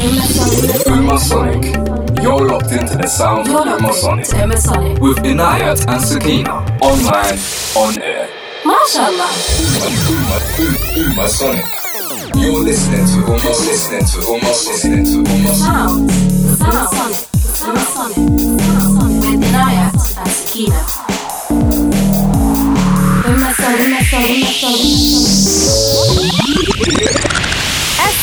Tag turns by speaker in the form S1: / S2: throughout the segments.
S1: Umasonic. You're locked into the sound of Umasonic. With Inayat and Sakina. Online, on air.
S2: MashaAllah.
S1: Umasonic. You're listening to Umas, listening to Umas, listening to Umas.
S2: Sound. Sound. Umasonic. Umasonic. With Inayat and Sakina. Umasonic. Umasonic. Umasonic.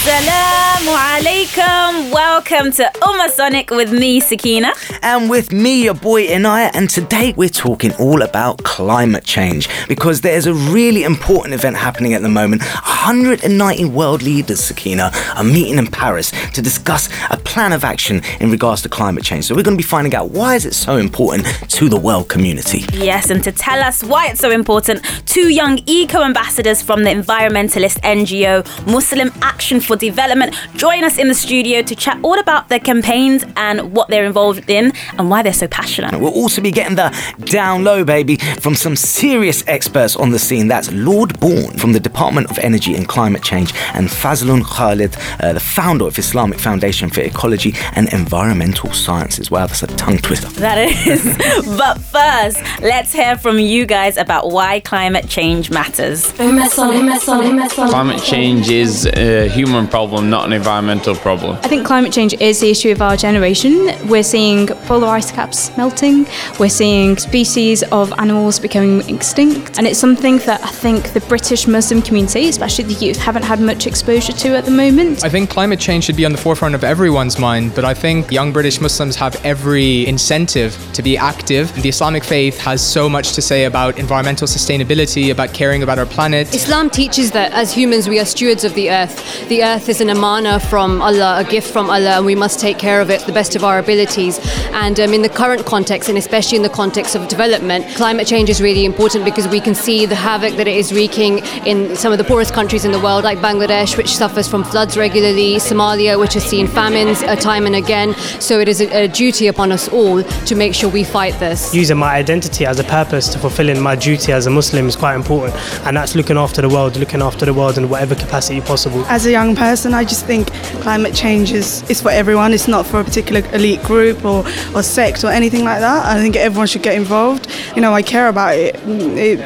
S3: Assalamu alaikum. Welcome to Umasonic with me, Sakina.
S4: And with me, your boy Inaya. And today we're talking all about climate change because there's a really important event happening at the moment. 190 world leaders, Sakina, are meeting in Paris to discuss a plan of action in regards to climate change. So we're going to be finding out why is it so important to the world community.
S3: Yes, and to tell us why it's so important, two young eco ambassadors from the environmentalist NGO Muslim Action for Development join us in the studio to chat all about their campaigns and what they're involved in and why they're so passionate.
S4: We'll also be getting the down low, baby, from some serious experts on the scene. That's Lord Bourne from the Department of Energy and Climate Change and Fazlun Khalid, uh, the founder of Islamic Foundation for Ecology and Environmental Sciences. Wow, that's a tongue twister.
S3: That is. but first, let's hear from you guys about why climate change matters.
S5: Climate change is a human problem, not an environmental problem.
S6: I think climate change is the issue of our generation. We're seeing polar ice caps melting, we're seeing species of animals becoming extinct, and it's something that I think the British Muslim community, especially the youth, haven't had much exposure to at the moment.
S7: I think climate change should be on the forefront of everyone's mind, but I think young British Muslims have every incentive to be active. The Islamic faith has so much to say about environmental sustainability, about caring about our planet.
S8: Islam teaches that as humans we are stewards of the earth. The earth is an amana from Allah, a gift from Allah, and we must take care of it to the best of our abilities. And um, in the current context, and especially in the context of development, climate change is really important because we can see the havoc that it is wreaking in some of the poorest countries in the world, like Bangladesh, which suffers from floods regularly, Somalia, which has seen famines uh, time and again. So it is a, a duty upon us all to make sure we fight this.
S9: Using my identity as a purpose to fulfilling my duty as a Muslim is quite important, and that's looking after the world, looking after the world in whatever capacity possible.
S10: As a young person, I just think climate change is, is for everyone. It's not for a particular elite group or, or sect or anything like that. I think everyone should get involved. You know, I care about it. It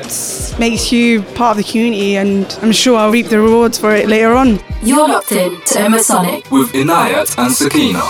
S10: makes you part of the community, and I'm sure I'll reap the rewards for it later on.
S2: You're locked in to Umasonic.
S1: With Inayat and Sakina.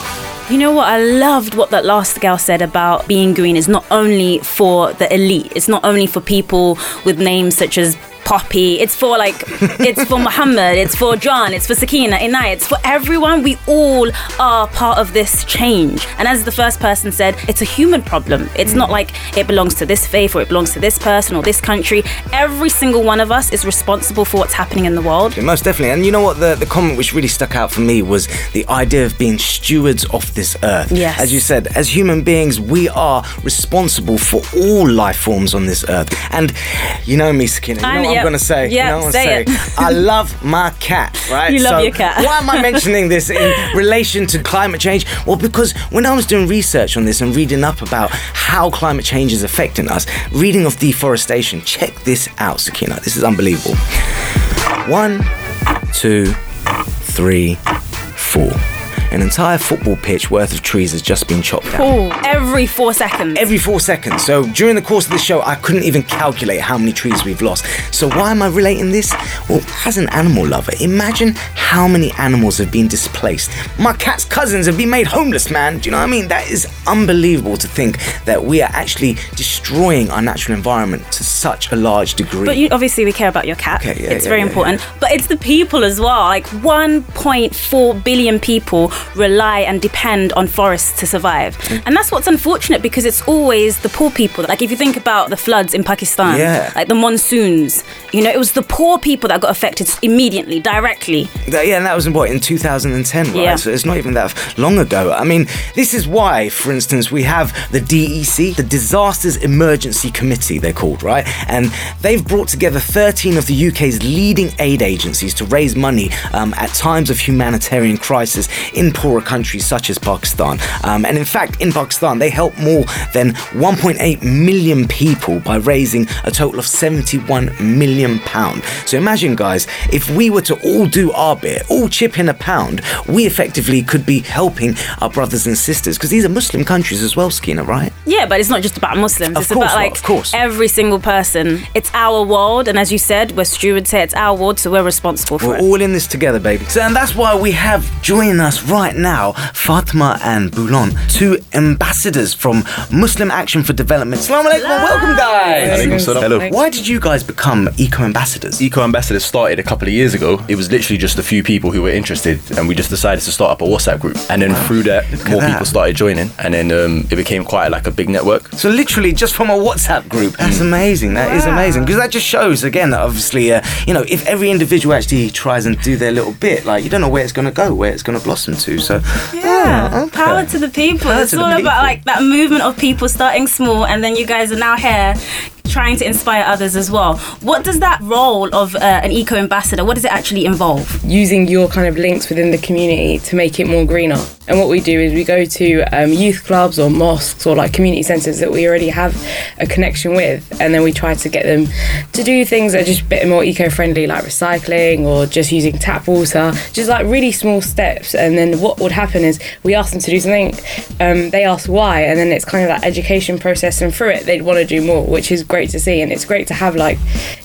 S3: You know what? I loved what that last girl said about being green is not only for the elite, it's not only for people with names such as Poppy, it's for like, it's for Muhammad, it's for John, it's for Sakina, Inai, it's for everyone. We all are part of this change. And as the first person said, it's a human problem. It's not mm. like it belongs to this faith or it belongs to this person or this country. Every single one of us is responsible for what's happening in the world.
S4: Most definitely. And you know what? The, the comment which really stuck out for me was the idea of being stewards of this earth.
S3: Yes.
S4: As you said, as human beings, we are responsible for all life forms on this earth. And you know me, Sakina. You know
S3: I'm- yep.
S4: I'm going to say?
S3: Yep,
S4: you know I'm
S3: say it.
S4: I love my cat, right?
S3: You love
S4: So
S3: your cat.
S4: Why am I mentioning this in relation to climate change? Well, because when I was doing research on this and reading up about how climate change is affecting us, reading of deforestation, check this out, Sakina. This is unbelievable. One, two, three, four. An entire football pitch worth of trees has just been chopped down.
S3: Oh, every four seconds.
S4: Every four seconds. So during the course of the show, I couldn't even calculate how many trees we've lost. So why am I relating this? Well, as an animal lover, imagine how many animals have been displaced. My cat's cousins have been made homeless, man. Do you know what I mean? That is unbelievable to think that we are actually destroying our natural environment to such a large degree.
S3: But you, obviously, we care about your cat.
S4: Okay, yeah,
S3: it's
S4: yeah,
S3: very
S4: yeah,
S3: important. But it's the people as well. Like 1.4 billion people rely and depend on forests to survive.
S4: Mm.
S3: And that's what's unfortunate because it's always the poor people. Like if you think about the floods in Pakistan,
S4: Yeah.
S3: like the monsoons, you know, it was the poor people that got affected immediately, directly.
S4: That- yeah, and that was in what in 2010, right?
S3: Yeah.
S4: So it's not even that long ago. I mean, this is why, for instance, we have the DEC, the Disasters Emergency Committee, they're called, right? And they've brought together 13 of the UK's leading aid agencies to raise money um, at times of humanitarian crisis in in poorer countries such as Pakistan. Um, and in fact, in Pakistan, they help more than 1.8 million people by raising a total of 71 million pound. So imagine, guys, if we were to all do our bit, all chip in a pound, we effectively could be helping our brothers and sisters because these are Muslim countries as well, Sakina, right?
S3: Yeah, but it's not just about Muslims.
S4: Of
S3: it's
S4: course
S3: about
S4: not,
S3: like
S4: of course.
S3: every single person. It's our world, and as you said, we're stewards here. It's our world, so we're responsible for it.
S4: We're all in this together, baby. So, and that's why we have joining us right now Fatma and Bülent, two ambassadors from Muslim Action for Development. Assalamu alaikum, welcome, guys.
S11: Alaikum. Hello.
S4: Why did you guys become eco ambassadors?
S11: Eco Ambassadors started a couple of years ago. It was literally just a few people who were interested, and we just decided to start up a WhatsApp group. And then through that, more
S4: that.
S11: people started joining, and then um, it became quite like a big network.
S4: So literally just from a WhatsApp group. That's amazing. That is amazing because that just shows again that obviously uh, you know if every individual actually tries and do their little bit, like you don't know where it's going to go, where it's going to blossom to. So
S3: Yeah, oh, power to the people.
S4: Power
S3: it's all
S4: people.
S3: about like that movement of people starting small, and then you guys are now here trying to inspire others as well. What does that role of uh, an eco ambassador? What does it actually involve?
S12: using your kind of links within the community to make it more greener. And what we do is we go to um, youth clubs or mosques or like community centres that we already have a connection with, and then we try to get them to do things that are just a bit more eco-friendly, like recycling or just using tap water, just like really small steps. And then what would happen is we ask them to do something, um, they ask why, and then it's kind of that education process, and through it they'd want to do more, which is great to see. And it's great to have like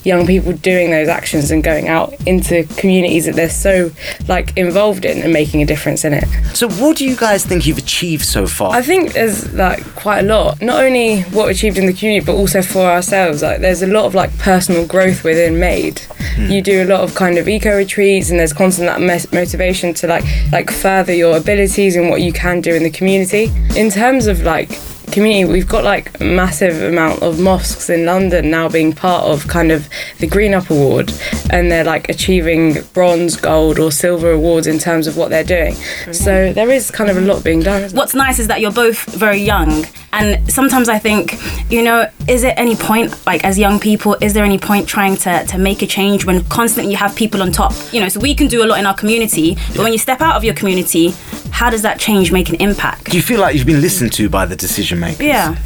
S12: young people doing those actions and going out into communities that they're so like involved in and making a difference in it.
S4: So what do you guys think you've achieved so far?
S12: I think there's like quite a lot. Not only what we achieved in the community, but also for ourselves. Like there's a lot of like personal growth within Made. Hmm. You do a lot of kind of eco retreats, and there's constant that mes- motivation to like like further your abilities and what you can do in the community. In terms of like community we've got like a massive amount of mosques in london now being part of kind of the green up award and they're like achieving bronze gold or silver awards in terms of what they're doing so there is kind of a lot being done isn't
S3: What's nice is that you're both very young, and sometimes I think, you know, is it any point, like as young people, is there any point trying to, to make a change when constantly you have people on top? You know, so we can do a lot in our community, but when you step out of your community, how does that change make an impact?
S4: do you feel like you've been listened to by the decision
S3: Yeah.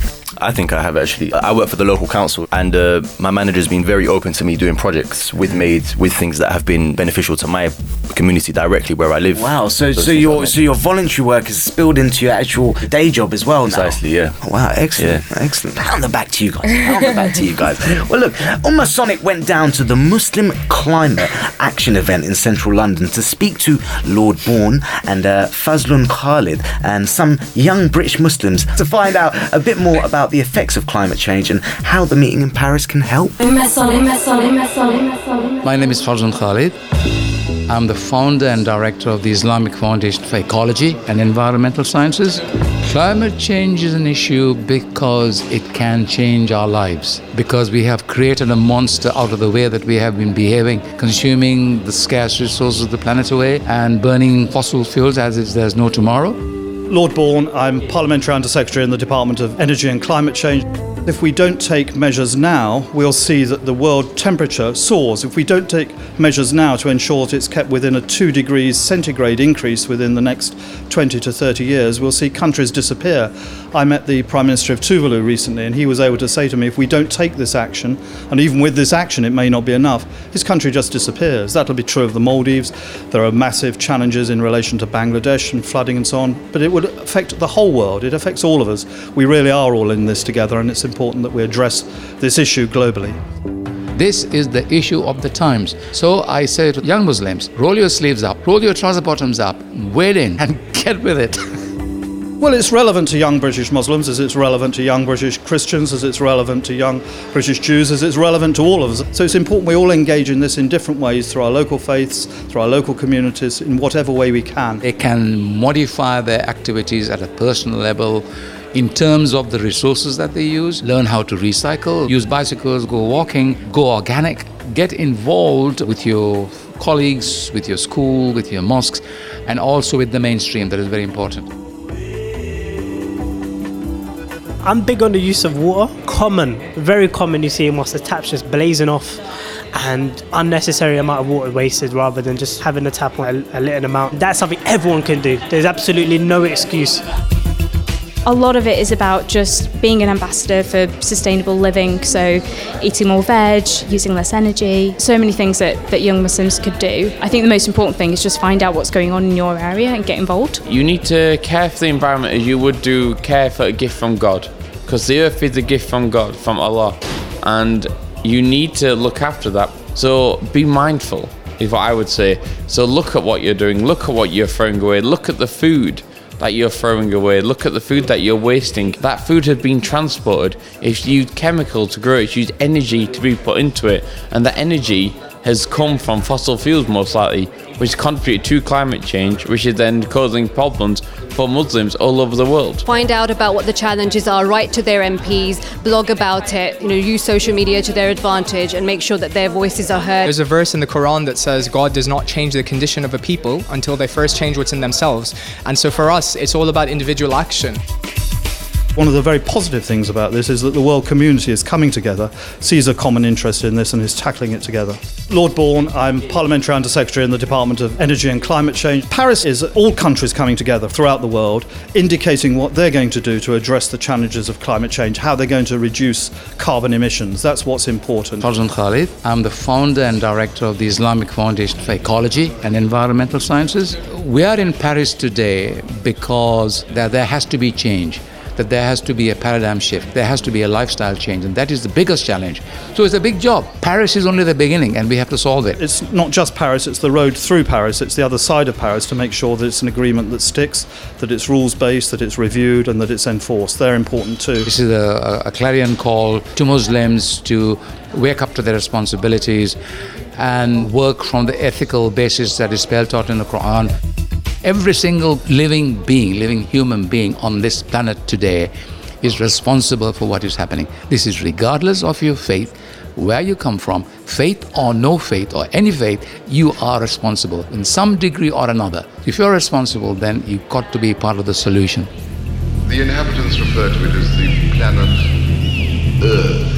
S11: I think I have actually. I work for the local council, and uh, my manager's been very open to me doing projects with Made with things that have been beneficial to my community directly where I live.
S4: Wow, so
S11: Those
S4: so your so your voluntary work has spilled into your actual day job as well now.
S11: Precisely, yeah.
S4: Wow, excellent, excellent. Pound the back to you guys. Pound the back to you guys. Well, look, Umma Sonic went down to the Muslim Climate Action event in central London to speak to Lord Bourne and uh, Fazlun Khalid and some young British Muslims to find out a bit more about the effects of climate change and how the meeting in Paris can help.
S13: My name is Fazlun Khalid. I'm the founder and director of the Islamic Foundation for Ecology and Environmental Sciences. Climate change is an issue because it can change our lives. Because we have created a monster out of the way that we have been behaving, consuming the scarce resources of the planet away and burning fossil fuels as if there's no tomorrow.
S14: Lord Bourne, I'm Parliamentary Under Secretary in the Department of Energy and Climate Change. If we don't take measures now, we'll see that the world temperature soars. If we don't take measures now to ensure that it's kept within a 2 degrees centigrade increase within the next 20 to 30 years, we'll see countries disappear. I met the Prime Minister of Tuvalu recently, and he was able to say to me, if we don't take this action, and even with this action it may not be enough, his country just disappears. That'll be true of the Maldives. There are massive challenges in relation to Bangladesh and flooding and so on, but it would affect the whole world. It affects all of us. We really are all in this together, and it's important that we address this issue globally.
S13: This is the issue of the times. So I say to young Muslims, roll your sleeves up, roll your trouser bottoms up, wade in and get with it.
S14: Well, it's relevant to young British Muslims as it's relevant to young British Christians, as it's relevant to young British Jews, as it's relevant to all of us. So it's important we all engage in this in different ways through our local faiths, through our local communities, in whatever way we can.
S13: They can modify their activities at a personal level in terms of the resources that they use, learn how to recycle, use bicycles, go walking, go organic, get involved with your colleagues, with your school, with your mosques, and also with the mainstream. That is very important.
S9: I'm big on the use of water. Common, very common. You see mosques, the taps just blazing off, and unnecessary amount of water wasted rather than just having the tap on a, a little amount. That's something everyone can do. There's absolutely no excuse.
S6: A lot of it is about just being an ambassador for sustainable living, so eating more veg, using less energy, so many things that, that young Muslims could do. I think the most important thing is just find out what's going on in your area and get involved.
S5: You need to care for the environment as you would do care for a gift from God, because the earth is a gift from God, from Allah, and you need to look after that. So be mindful, is what I would say. So look at what you're doing, look at what you're throwing away, look at the food that you're throwing away. Look at the food that you're wasting. That food has been transported. It's used chemical to grow. It's used energy to be put into it, and that energy has come from fossil fuels most likely, which contribute to climate change, which is then causing problems for Muslims all over the world.
S8: Find out about what the challenges are, write to their MPs, blog about it, you know, use social media to their advantage and make sure that their voices are heard.
S7: There's a verse in the Quran that says God does not change the condition of a people until they first change what's in themselves. And so for us, it's all about individual action.
S14: One of the very positive things about this is that the world community is coming together, sees a common interest in this, and is tackling it together. Lord Bourne, I'm Parliamentary Under Secretary in the Department of Energy and Climate Change. Paris is all countries coming together throughout the world, indicating what they're going to do to address the challenges of climate change, how they're going to reduce carbon emissions. That's what's important.
S13: Fazlun Khalid, I'm the founder and director of the Islamic Foundation for Ecology and Environmental Sciences. We are in Paris today because there has to be change that there has to be a paradigm shift, there has to be a lifestyle change, and that is the biggest challenge. So it's a big job. Paris is only the beginning, and we have to solve it.
S14: It's not just Paris, it's the road through Paris, it's the other side of Paris to make sure that it's an agreement that sticks, that it's rules based, that it's reviewed, and that it's enforced. They're important too.
S13: This is a, a clarion call to Muslims to wake up to their responsibilities and work from the ethical basis that is spelled out in the Quran. Every single living being, living human being on this planet today is responsible for what is happening. This is regardless of your faith, where you come from, faith or no faith or any faith, you are responsible in some degree or another. If you're responsible, then you've got to be part of the solution.
S15: The inhabitants refer to it as the planet Earth.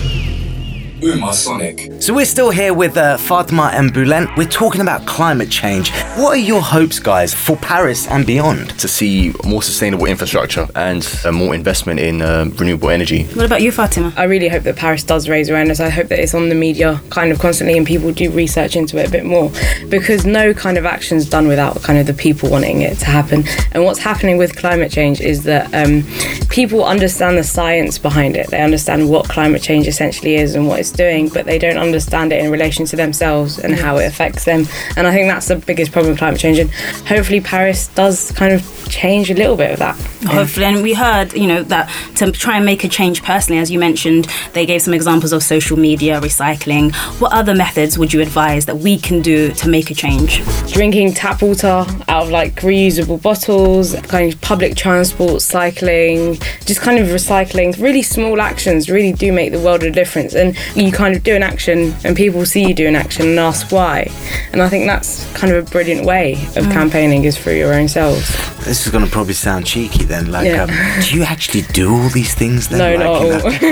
S1: Uma Sonic.
S4: So we're still here with uh, Fatima and Bülent. We're talking about climate change. What are your hopes, guys, for Paris and beyond?
S11: To see more sustainable infrastructure and uh, more investment in uh, renewable energy.
S3: What about you, Fatima?
S12: I really hope that Paris does raise awareness. I hope that it's on the media kind of constantly and people do research into it a bit more because no kind of action is done without kind of the people wanting it to happen. And what's happening with climate change is that um, people understand the science behind it. They understand what climate change essentially is and what it's doing, but they don't understand it in relation to themselves and how it affects them. And I think that's the biggest problem with climate change. And hopefully, Paris does kind of change a little bit of that.
S3: Hopefully, and we heard, you know, that to try and make a change personally, as you mentioned, they gave some examples of social media, recycling. What other methods would you advise that we can do to make a change?
S12: Drinking tap water out of like reusable bottles, kind of public transport, cycling, just kind of recycling. Really small actions really do make the world a difference. And you kind of do an action and people see you do an action and ask why. And I think that's kind of a brilliant way of
S3: Mm.
S12: campaigning is through your own selves.
S4: This is going to probably sound cheeky then. Like,
S12: Yeah.
S4: um, do you actually do all these things then?
S12: No,
S4: like,
S12: not
S4: you?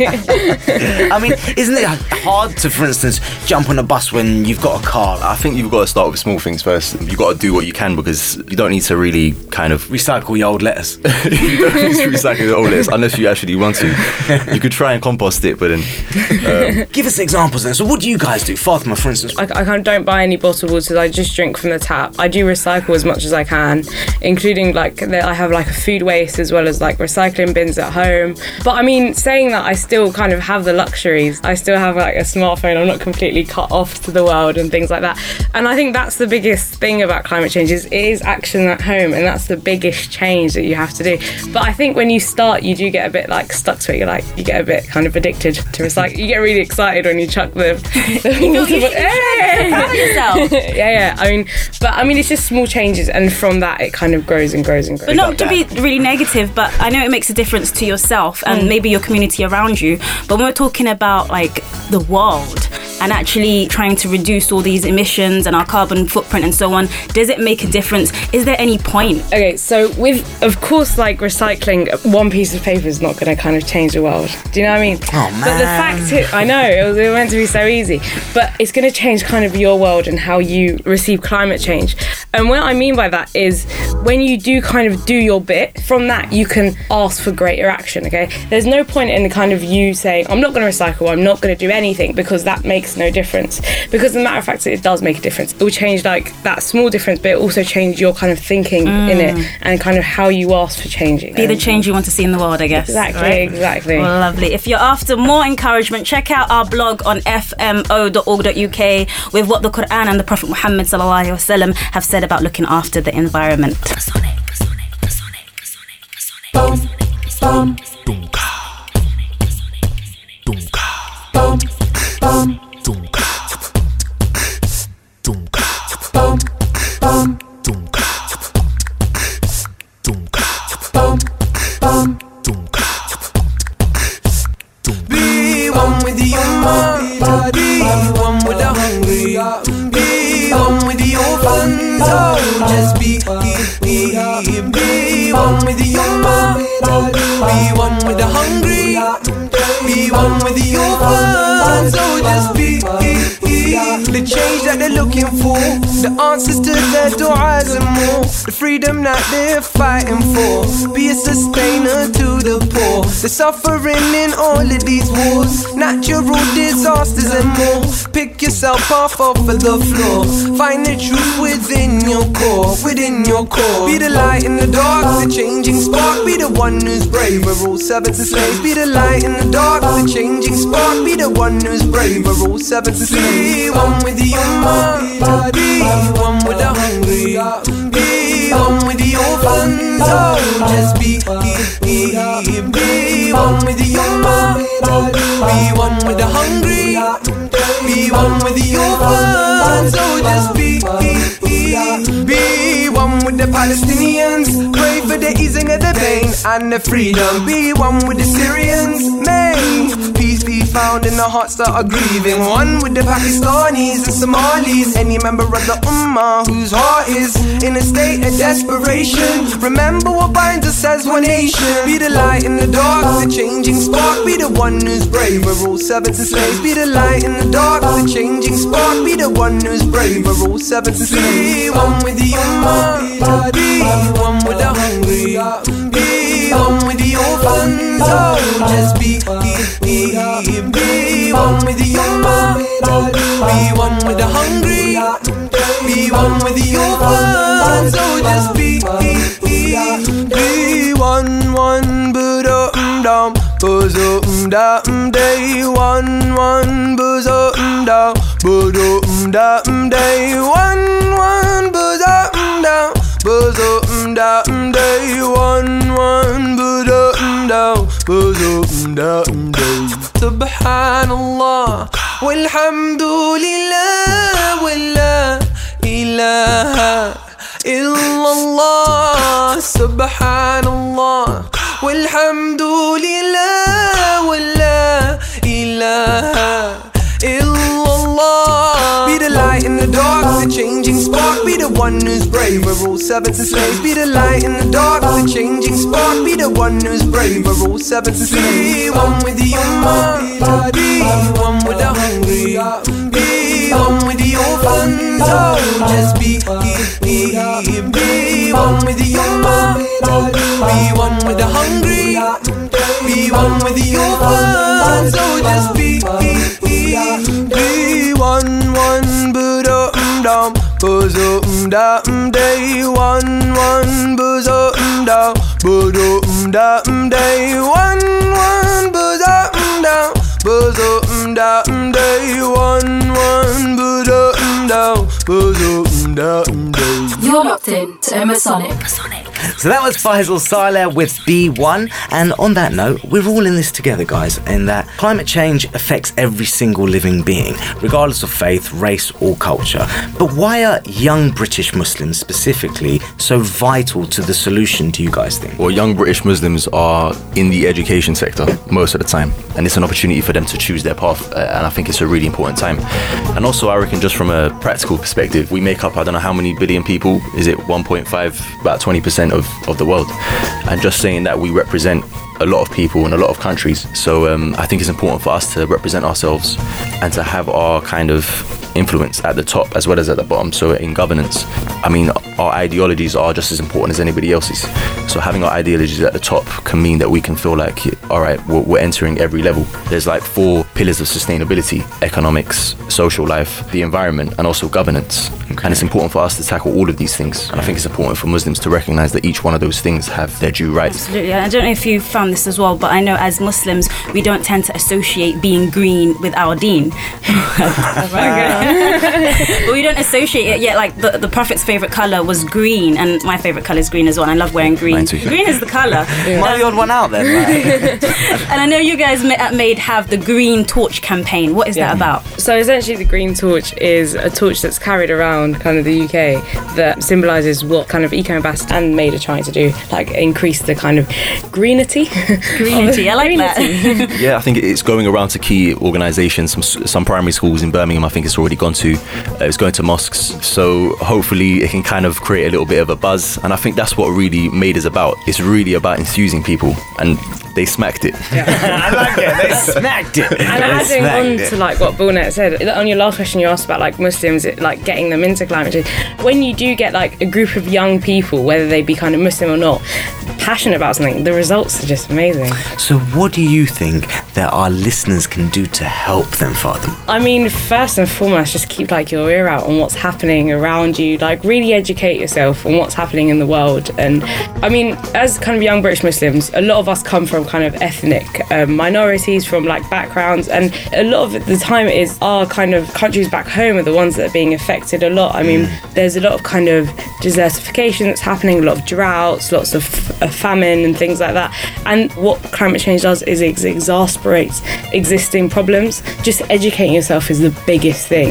S4: I mean, isn't it hard to, for instance, jump on a bus when you've got a car?
S11: I think you've got to start with small things first. You've got to do what you can because you don't need to really kind of
S4: recycle your old letters.
S11: you don't need to recycle your old letters unless you actually want to. You could try and compost it, but then um,
S4: Give us examples then. So, what do you guys do? Fatima, for instance.
S12: I, I kind of don't buy any bottled waters. I just drink from the tap. I do recycle as much as I can, including like that I have like a food waste as well as like recycling bins at home. But I mean, saying that, I still kind of have the luxuries. I still have like a smartphone. I'm not completely cut off to the world and things like that. And I think that's the biggest thing about climate change is it is action at home, and that's the biggest change that you have to do. But I think when you start, you do get a bit like stuck to it. You're like you get a bit kind of addicted to recycle. You get really excited when you chuck the. the
S3: you
S12: bo-
S3: should be proud of yourself.
S12: yeah, yeah. I mean, but I mean, it's just small changes, and from that, it kind of grows and grows and grows.
S3: But not to be really negative, but I know it makes a difference to yourself and
S12: Mm.
S3: maybe your community around you. But when we're talking about like the world, and actually trying to reduce all these emissions and our carbon footprint and so on, does it make a difference? Is there any point?
S12: Okay, so with of course, like recycling, one piece of paper is not going to kind of change the world. Do you know what I mean?
S4: Oh man.
S12: But the fact, i I know it was it was meant to be so easy, but it's going to change kind of your world and how you receive climate change. And what I mean by that is when you do kind of do your bit, from that you can ask for greater action. Okay, there's no point in the kind of you saying I'm not going to recycle, I'm not going to do anything because that makes no difference. Because as a matter of fact, it does make a difference. It will change like that small difference, but it also change your kind of thinking in it
S3: Mm.
S12: and kind of how you ask for changing.
S3: Be the change you want to see in the world, I guess.
S12: Exactly,
S3: right?
S12: exactly.
S3: Well, lovely. If you're after more encouragement, check out our blog on fmo.org.uk with what the Quran and the Prophet Muhammad sallallahu alaihi wasallam have said about looking after the environment.
S16: Be the answers to their du'as and more, the freedom that they're fighting for. Be a sustainer to the suffering in all of these wars, natural disasters and more. Pick yourself off off of the floor, find the truth within your core, within your core. Be the light in the dark, the changing spark. Be the one who's brave. We're all servants and slaves. Be the light in the dark, the changing spark. Be the one who's brave. We're all servants and slaves. Be one with the ummah, be one with the hungry, the. Oh, just be, be, be, one with the ummah, be one with the hungry, be one with the orphans. Oh, just be, be, be, one with the Palestinians. Pray for the easing of the pain and the freedom. Be one with the Syrians. May found in the hearts that are grieving. One with the Pakistanis and Somalis. Any member of the Ummah whose heart is in a state of desperation. Remember what binds us as one nation. Be the light in the dark, the changing spark. Be the one who's brave. We're all servants and slaves. Be the light in the dark, the changing spark. Be the one who's brave. We're all servants and slaves. Be one with the Ummah. Be one with the hungry. Be one with the orphans. Oh, just be, be, one with the Ummah. Be one with the hungry. Be one with the orphans. Oh, just be, be, one, one, Buddha, um, dum, Buddha, um, da, um, day, one, one, Buddha, um, da, Buddha, um, da, um, day, one, one, Buddha, um, da, Buddha, um, da, um, day, one, one, Buddha, um, da, Buddha, um, da, um, day. Subhanallah, walhamdulillah, wala ilaha illallah. Subhanallah, walhamdulillah, wala ilaha illallah. Be the light in the dark, the changing spark. Be the one who's brave. We're all servants and slaves. Be the light in the dark, the changing spark. Be the one who's brave. We're all servants and slaves. Be one with the ummah. Be one with the hungry. Be one with the orphans. Oh, just be, be, be, one with the ummah. Be one with the hungry. Be one with the orphans. Oh, just be, da, um, day, one, one, Buddha, um, da, Buddha, um, da, um, day, one, one, Buddha, um, da, Buddha, um, da, um, day, one, one, Buddha, um, da, um, day.
S2: You're locked in to Umasonic.
S4: So that was Faisal Saleh with B1. And on that note, we're all in this together, guys, in that climate change affects every single living being, regardless of faith, race, or culture. But why are young British Muslims specifically so vital to the solution, do you guys think?
S11: Well, young British Muslims are in the education sector most of the time, and it's an opportunity for them to choose their path, uh, and I think it's a really important time. And also, I reckon, just from a practical perspective, we make up I don't know how many billion people. Is it 1.5? About 20% of of the world, and just saying that we represent a lot of people in a lot of countries. So um, I think it's important for us to represent ourselves and to have our kind of influence at the top as well as at the bottom. So in governance, I mean, our ideologies are just as important as anybody else's. So having our ideologies at the top can mean that we can feel like, all right, we're, we're entering every level. There's like four pillars of sustainability: economics, social life, the environment, and also governance. And it's important for us to tackle all of these things. And I think it's important for Muslims to recognize that each one of those things have their due rights.
S3: Absolutely. I don't know if you found this as well, but I know as Muslims, we don't tend to associate being green with our deen. but we don't associate it yet. Like the, the Prophet's favorite color was green, and my favorite color is green as well. I love wearing green. Green is the color.
S4: Am I the odd one out then? Like?
S3: and I know you guys ma- at Made have the Green Torch campaign. What is that about?
S12: So essentially, the green torch is a torch that's carried around kind of the UK that symbolises what kind of eco ambassador and Made are trying to do, like increase the kind of greenity.
S3: Greenity, I like that.
S11: yeah, I think it's going around to key organisations, some some primary schools in Birmingham. I think it's already gone to. Uh, it's going to mosques. So hopefully, it can kind of create a little bit of a buzz. And I think that's what really Made is about. It's really about enthusing people, and they smacked it. Yeah.
S4: I like it. They smacked it.
S12: And
S4: They
S12: adding on
S4: it.
S12: to like what Bülent said, on your last question you asked about like Muslims, like getting them into climate change. When you do get like a group of young people, whether they be kind of Muslim or not, passionate about something, the results are just amazing.
S4: So, what do you think that our listeners can do to help them, Father?
S12: I mean, first and foremost, just keep like your ear out on what's happening around you. Like, really educate yourself on what's happening in the world. And I mean, as kind of young British Muslims, a lot of us come from kind of ethnic um, minorities, from like backgrounds, and a lot of the time it is our kind of countries back home are the ones that are being affected a lot. I mean, there's a lot of kind of desertification that's happening, a lot of droughts, lots of uh, famine and things like that. And what climate change does is it exasperates existing problems. Just educating yourself is the biggest thing.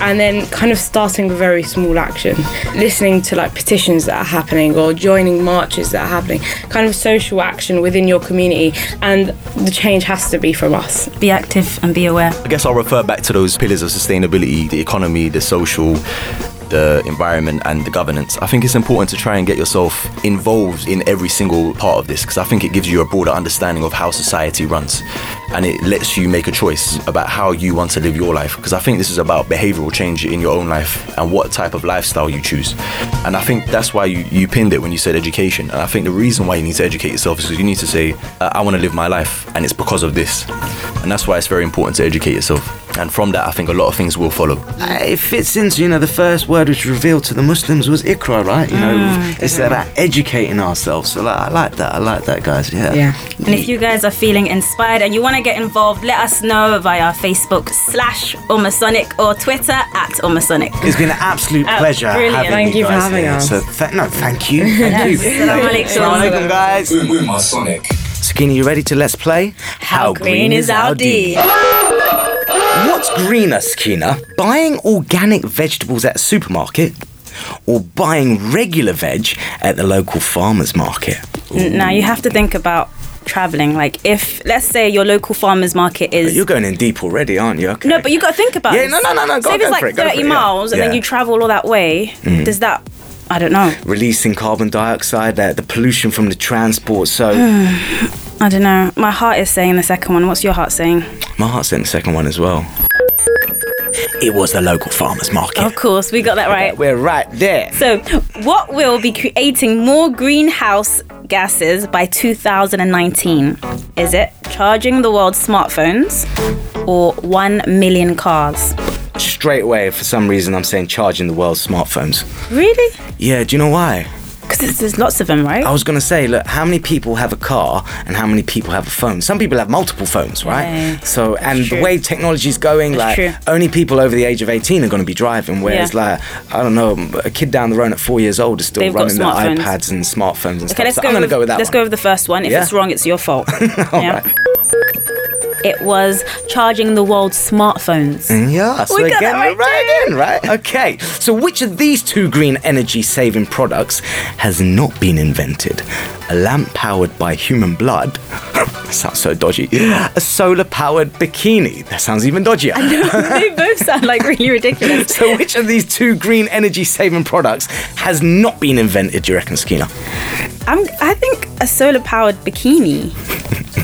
S12: And then kind of starting with very small action, listening to like petitions that are happening or joining marches that are happening, kind of social action within your community. And the change has to be from us.
S3: Be active and be aware.
S11: I guess I'll refer back to those pillars of sustainability the economy, the social, the environment, and the governance. I think it's important to try and get yourself involved in every single part of this because I think it gives you a broader understanding of how society runs and it lets you make a choice about how you want to live your life because I think this is about behavioral change in your own life and what type of lifestyle you choose. And I think that's why you, you pinned it when you said education. And I think the reason why you need to educate yourself is because you need to say, uh, I want to live my life and it's because of this. And that's why it's very important to educate yourself. And from that, I think a lot of things will follow.
S4: Uh, it fits into, you know, the first word which revealed to the Muslims was ikra, right? You know,
S3: Mm,
S4: it's about educating ourselves. So like, I like that. I like that, guys. Yeah. Yeah.
S3: And if you guys are feeling inspired and you want to get involved, let us know via Facebook slash Umasonic or Twitter at Umasonic.
S4: It's been an absolute
S3: Oh,
S4: pleasure
S3: brilliant.
S4: having
S3: Thank
S4: you
S3: you for having
S4: here.
S3: us.
S4: So th- no, thank you, thank
S3: Yes.
S4: you.
S3: Assalamu alaikum.
S4: Guys.
S1: Umasonic.
S4: Sakina, you ready to let's play?
S3: How green is our D?
S4: What's greener, Sakina? Buying organic vegetables at a supermarket or buying regular veg at the local farmer's market?
S3: N- Now you have to think about traveling. Like if let's say your local farmers market is
S4: You're going in deep already, aren't you? Okay.
S3: no, but you got to think about it.
S4: Yeah,
S3: it.
S4: no, no, no, no, go-
S3: Say if it's like
S4: it,
S3: thirty
S4: it, yeah.
S3: miles and then you travel all that way.
S4: Mm.
S3: Does that? I don't know.
S4: Releasing carbon dioxide, uh, the pollution from the transport. So
S3: I don't know. My heart is saying the second one. What's your heart saying?
S4: my heart's in the second one as well. It was the local farmer's market.
S3: Of course, we got that right.
S4: We're right there.
S3: So, what will be creating more greenhouse gases by 2019? Is it charging the world's smartphones or 1 million cars?
S4: Straight away, for some reason, I'm saying charging the world's smartphones.
S3: Really?
S4: Yeah, do you know why?
S3: Because there's, there's lots of them, right?
S4: I was going to say, look, how many people have a car and how many people have a phone? Some people have multiple phones, right?
S3: Yeah,
S4: so, and
S3: true.
S4: the way technology's going,
S3: That's
S4: like,
S3: true.
S4: only people over the age of 18 are going to be driving, whereas,
S3: Yeah.
S4: like, I don't know, a kid down the road at four years old is still
S3: They've
S4: running their iPads and smartphones and
S3: Okay,
S4: stuff.
S3: let's
S4: So
S3: go.
S4: I'm going to
S3: with,
S4: go with that
S3: Let's
S4: one.
S3: go with the first one. If
S4: Yeah?
S3: it's wrong, it's your fault.
S4: All
S3: yeah.
S4: right.
S3: It was charging the world's smartphones.
S4: Mm, yeah, so
S3: We got
S4: again,
S3: that right
S4: right again, right? Okay, so which of these two green energy saving products has not been invented? A lamp powered by human blood? that sounds so dodgy. A solar powered bikini? That sounds even dodgier.
S3: they both sound like really ridiculous.
S4: so, which of these two green energy saving products has not been invented, do you reckon, Sakina?
S3: I'm, I think a solar powered bikini.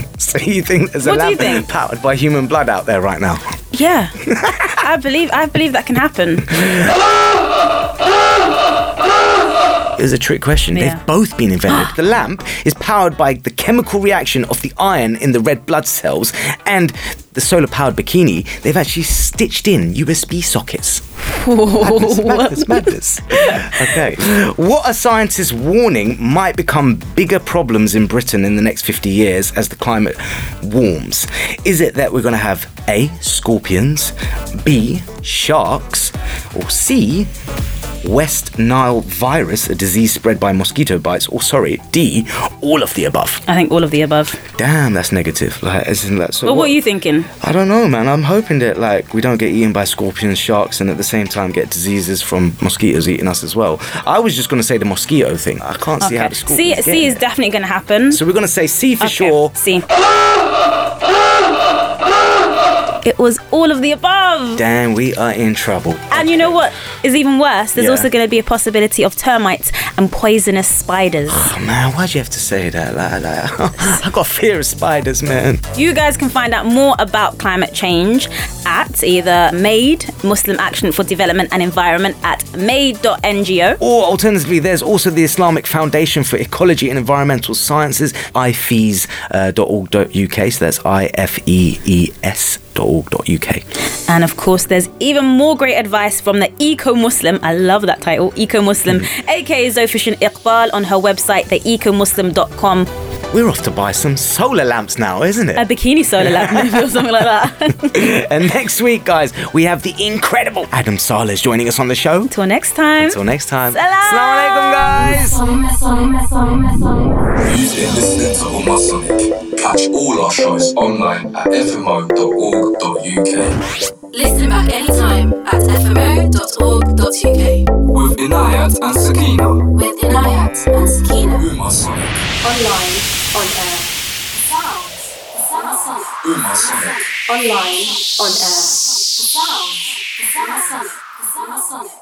S4: So, you think there's a
S3: What do you think?
S4: powered by human blood out there right now?
S3: Yeah, I believe I believe that can happen.
S4: It was a trick question.
S3: Yeah.
S4: They've both been invented. the lamp is powered by the chemical reaction of the iron in the red blood cells, and the solar powered bikini, they've actually stitched in USB sockets. Madness, madness, madness. Okay. What are scientists warning might become bigger problems in Britain in the next 50 years as the climate warms? Is it that we're going to have A, scorpions, B, sharks, or C, West Nile virus, a disease spread by mosquito bites, or sorry, D, all of the above?
S3: I think all of the above.
S4: Damn, that's negative. Like, in that. So
S3: well, what, are you thinking?
S4: I don't know, man. I'm hoping that like we don't get eaten by scorpions, sharks, and at the same time get diseases from mosquitoes eating us as well. I was just gonna say the mosquito thing. I can't see how the
S3: C,
S4: scorpions.
S3: C is definitely going to happen.
S4: So we're gonna say C for
S3: Okay,
S4: sure.
S3: C. It was all of the above.
S4: Damn, we are in trouble.
S3: And you know what is even worse? There's
S4: Yeah.
S3: also going to be a possibility of termites and poisonous spiders.
S4: Oh, man, why'd you have to say that? Like, like, I got fear of spiders, man.
S3: You guys can find out more about climate change at either MADE, Muslim Action for Development and Environment, at made.ngo.
S4: Or alternatively, there's also the Islamic Foundation for Ecology and Environmental Sciences, ifees.org.uk. Uh, so that's I F E E
S3: And of course, there's even more great advice from the Eco Muslim. I love that title, Eco Muslim,
S4: Mm-hmm.
S3: aka Zofishan Iqbal, on her website, theecomuslim.com.
S4: We're off to buy some solar lamps now, isn't it?
S3: A bikini solar lamp, maybe, or something like that.
S4: and next week, guys, we have the incredible Adam Salas joining us on the show.
S3: Till next time.
S4: Until next time.
S3: Salam.
S4: Assalamu alaikum, guys.
S1: You've been listening to Umar Sonic. Catch all our shows online at fmo.org.uk.
S2: Listen back anytime at fmo.org.uk
S1: With Inayat and Sakina.
S2: with Inayat and Sakina.
S1: Umar Sonic.
S2: Online, on air. Sounds. The Sound Sonic. Online, on air. The sounds. The